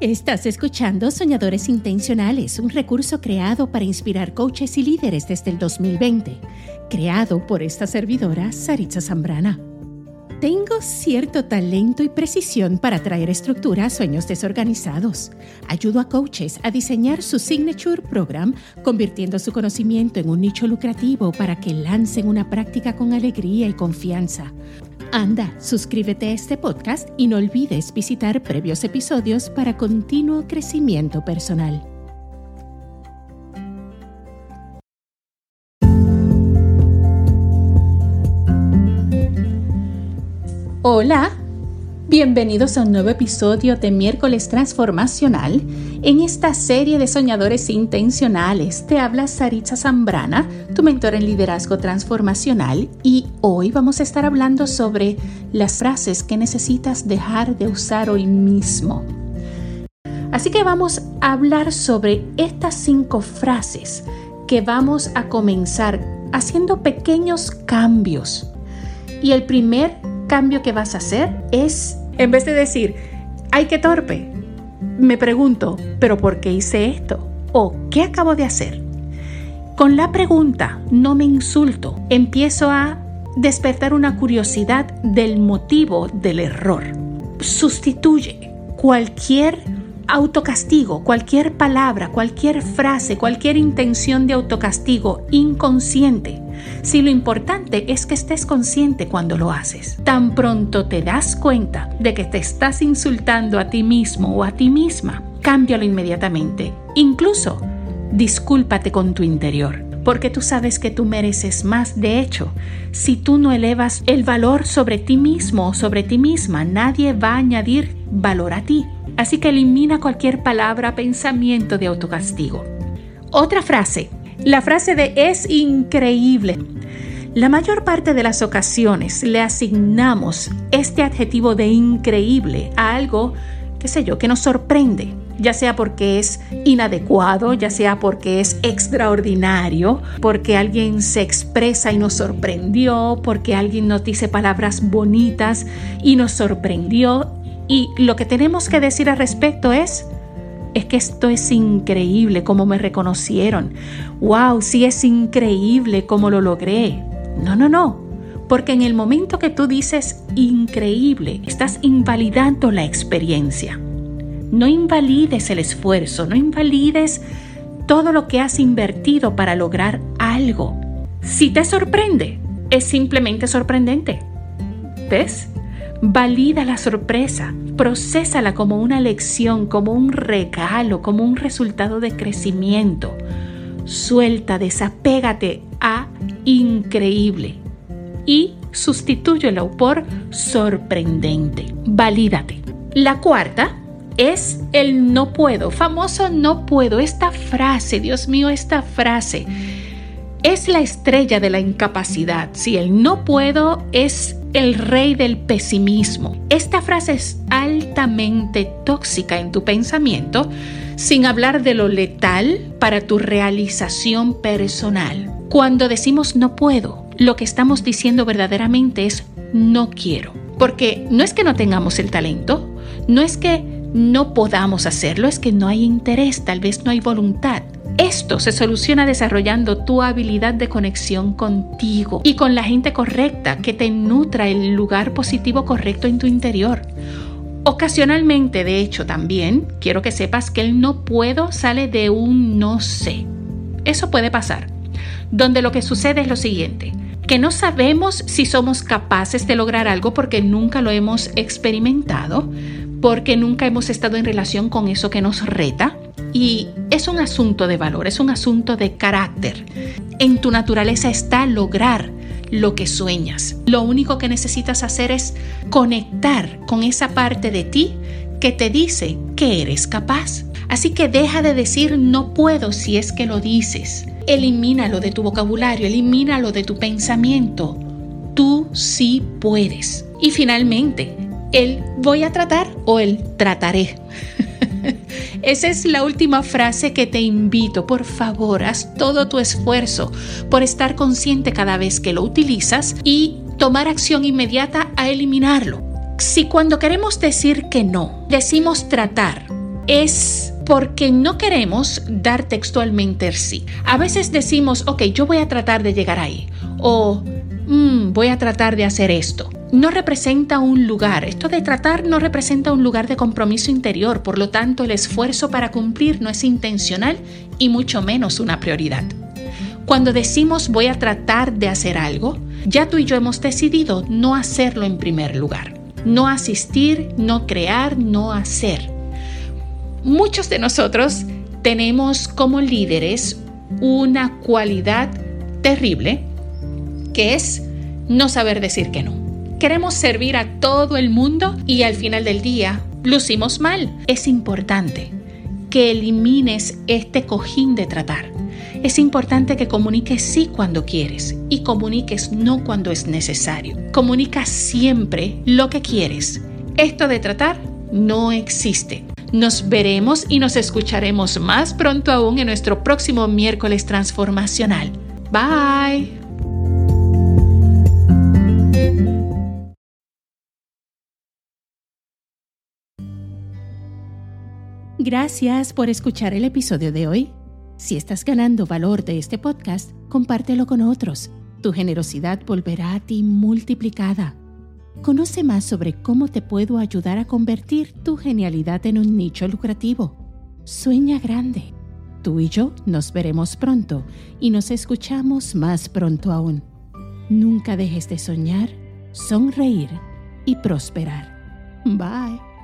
Estás escuchando Soñadores Intencionales, un recurso creado para inspirar coaches y líderes desde el 2020, creado por esta servidora, Saritza Zambrana. Tengo cierto talento y precisión para traer estructura a sueños desorganizados. Ayudo a coaches a diseñar su signature program, convirtiendo su conocimiento en un nicho lucrativo para que lancen una práctica con alegría y confianza. Anda, suscríbete a este podcast y no olvides visitar previos episodios para continuo crecimiento personal. Hola, bienvenidos a un nuevo episodio de Miércoles Transformacional. En esta serie de soñadores intencionales te habla Saritza Zambrana, tu mentor en liderazgo transformacional, y hoy vamos a estar hablando sobre las frases que necesitas dejar de usar hoy mismo. Así que vamos a hablar sobre estas cinco frases que vamos a comenzar haciendo pequeños cambios. Y el primer cambio que vas a hacer es, en vez de decir, ay, qué torpe, me pregunto, ¿pero por qué hice esto? ¿O qué acabo de hacer? Con la pregunta, no me insulto, empiezo a despertar una curiosidad del motivo del error. Sustituye cualquier autocastigo, cualquier palabra, cualquier frase, cualquier intención de autocastigo inconsciente si lo importante es que estés consciente cuando lo haces. Tan pronto te das cuenta de que te estás insultando a ti mismo o a ti misma, cámbialo inmediatamente. Incluso, discúlpate con tu interior porque tú sabes que tú mereces más. De hecho, si tú no elevas el valor sobre ti mismo o sobre ti misma, nadie va a añadir valor a ti. Así que elimina cualquier palabra, pensamiento de autocastigo. Otra frase, la frase de es increíble. La mayor parte de las ocasiones le asignamos este adjetivo de increíble a algo, qué sé yo, que nos sorprende, ya sea porque es inadecuado, ya sea porque es extraordinario, porque alguien se expresa y nos sorprendió, porque alguien nos dice palabras bonitas y nos sorprendió. Y lo que tenemos que decir al respecto es, es que esto es increíble como me reconocieron. Wow, sí es increíble cómo lo logré. No, no, no. Porque en el momento que tú dices increíble, estás invalidando la experiencia. No invalides el esfuerzo, no invalides todo lo que has invertido para lograr algo. Si te sorprende, es simplemente sorprendente. ¿Ves? Valida la sorpresa, procésala como una lección, como un regalo, como un resultado de crecimiento. Suelta, desapégate a increíble y sustitúyelo por sorprendente. Valídate. La cuarta es el no puedo, famoso no puedo. Esta frase, Dios mío, esta frase es la estrella de la incapacidad. Si el no puedo es el rey del pesimismo. Esta frase es altamente tóxica en tu pensamiento, sin hablar de lo letal para tu realización personal. Cuando decimos no puedo, lo que estamos diciendo verdaderamente es no quiero. Porque no es que no tengamos el talento, no es que no podamos hacerlo, es que no hay interés, tal vez no hay voluntad. Esto se soluciona desarrollando tu habilidad de conexión contigo y con la gente correcta que te nutra el lugar positivo correcto en tu interior. Ocasionalmente, de hecho, también quiero que sepas que el no puedo sale de un no sé. Eso puede pasar, donde lo que sucede es lo siguiente, que no sabemos si somos capaces de lograr algo porque nunca lo hemos experimentado, porque nunca hemos estado en relación con eso que nos reta, y es un asunto de valor, es un asunto de carácter. En tu naturaleza está lograr lo que sueñas. Lo único que necesitas hacer es conectar con esa parte de ti que te dice que eres capaz. Así que deja de decir no puedo si es que lo dices. Elimínalo de tu vocabulario, elimínalo de tu pensamiento. Tú sí puedes. Y finalmente, el voy a tratar o el trataré. Esa es la última frase que te invito. Por favor, haz todo tu esfuerzo por estar consciente cada vez que lo utilizas y tomar acción inmediata a eliminarlo. Si cuando queremos decir que no, decimos tratar, es porque no queremos dar textualmente el sí. A veces decimos, ok, yo voy a tratar de llegar ahí. O mm, voy a tratar de hacer esto. No representa un lugar. Esto de tratar no representa un lugar de compromiso interior. Por lo tanto, el esfuerzo para cumplir no es intencional y mucho menos una prioridad. Cuando decimos voy a tratar de hacer algo, ya tú y yo hemos decidido no hacerlo en primer lugar. No asistir, no crear, no hacer. Muchos de nosotros tenemos como líderes una cualidad terrible que es no saber decir que no. Queremos servir a todo el mundo y al final del día lucimos mal. Es importante que elimines este cojín de tratar. Es importante que comuniques sí cuando quieres y comuniques no cuando es necesario. Comunica siempre lo que quieres. Esto de tratar no existe. Nos veremos y nos escucharemos más pronto aún en nuestro próximo miércoles transformacional. Bye. Gracias por escuchar el episodio de hoy. Si estás ganando valor de este podcast, compártelo con otros. Tu generosidad volverá a ti multiplicada. Conoce más sobre cómo te puedo ayudar a convertir tu genialidad en un nicho lucrativo. Sueña grande. Tú y yo nos veremos pronto y nos escuchamos más pronto aún. Nunca dejes de soñar, sonreír y prosperar. Bye.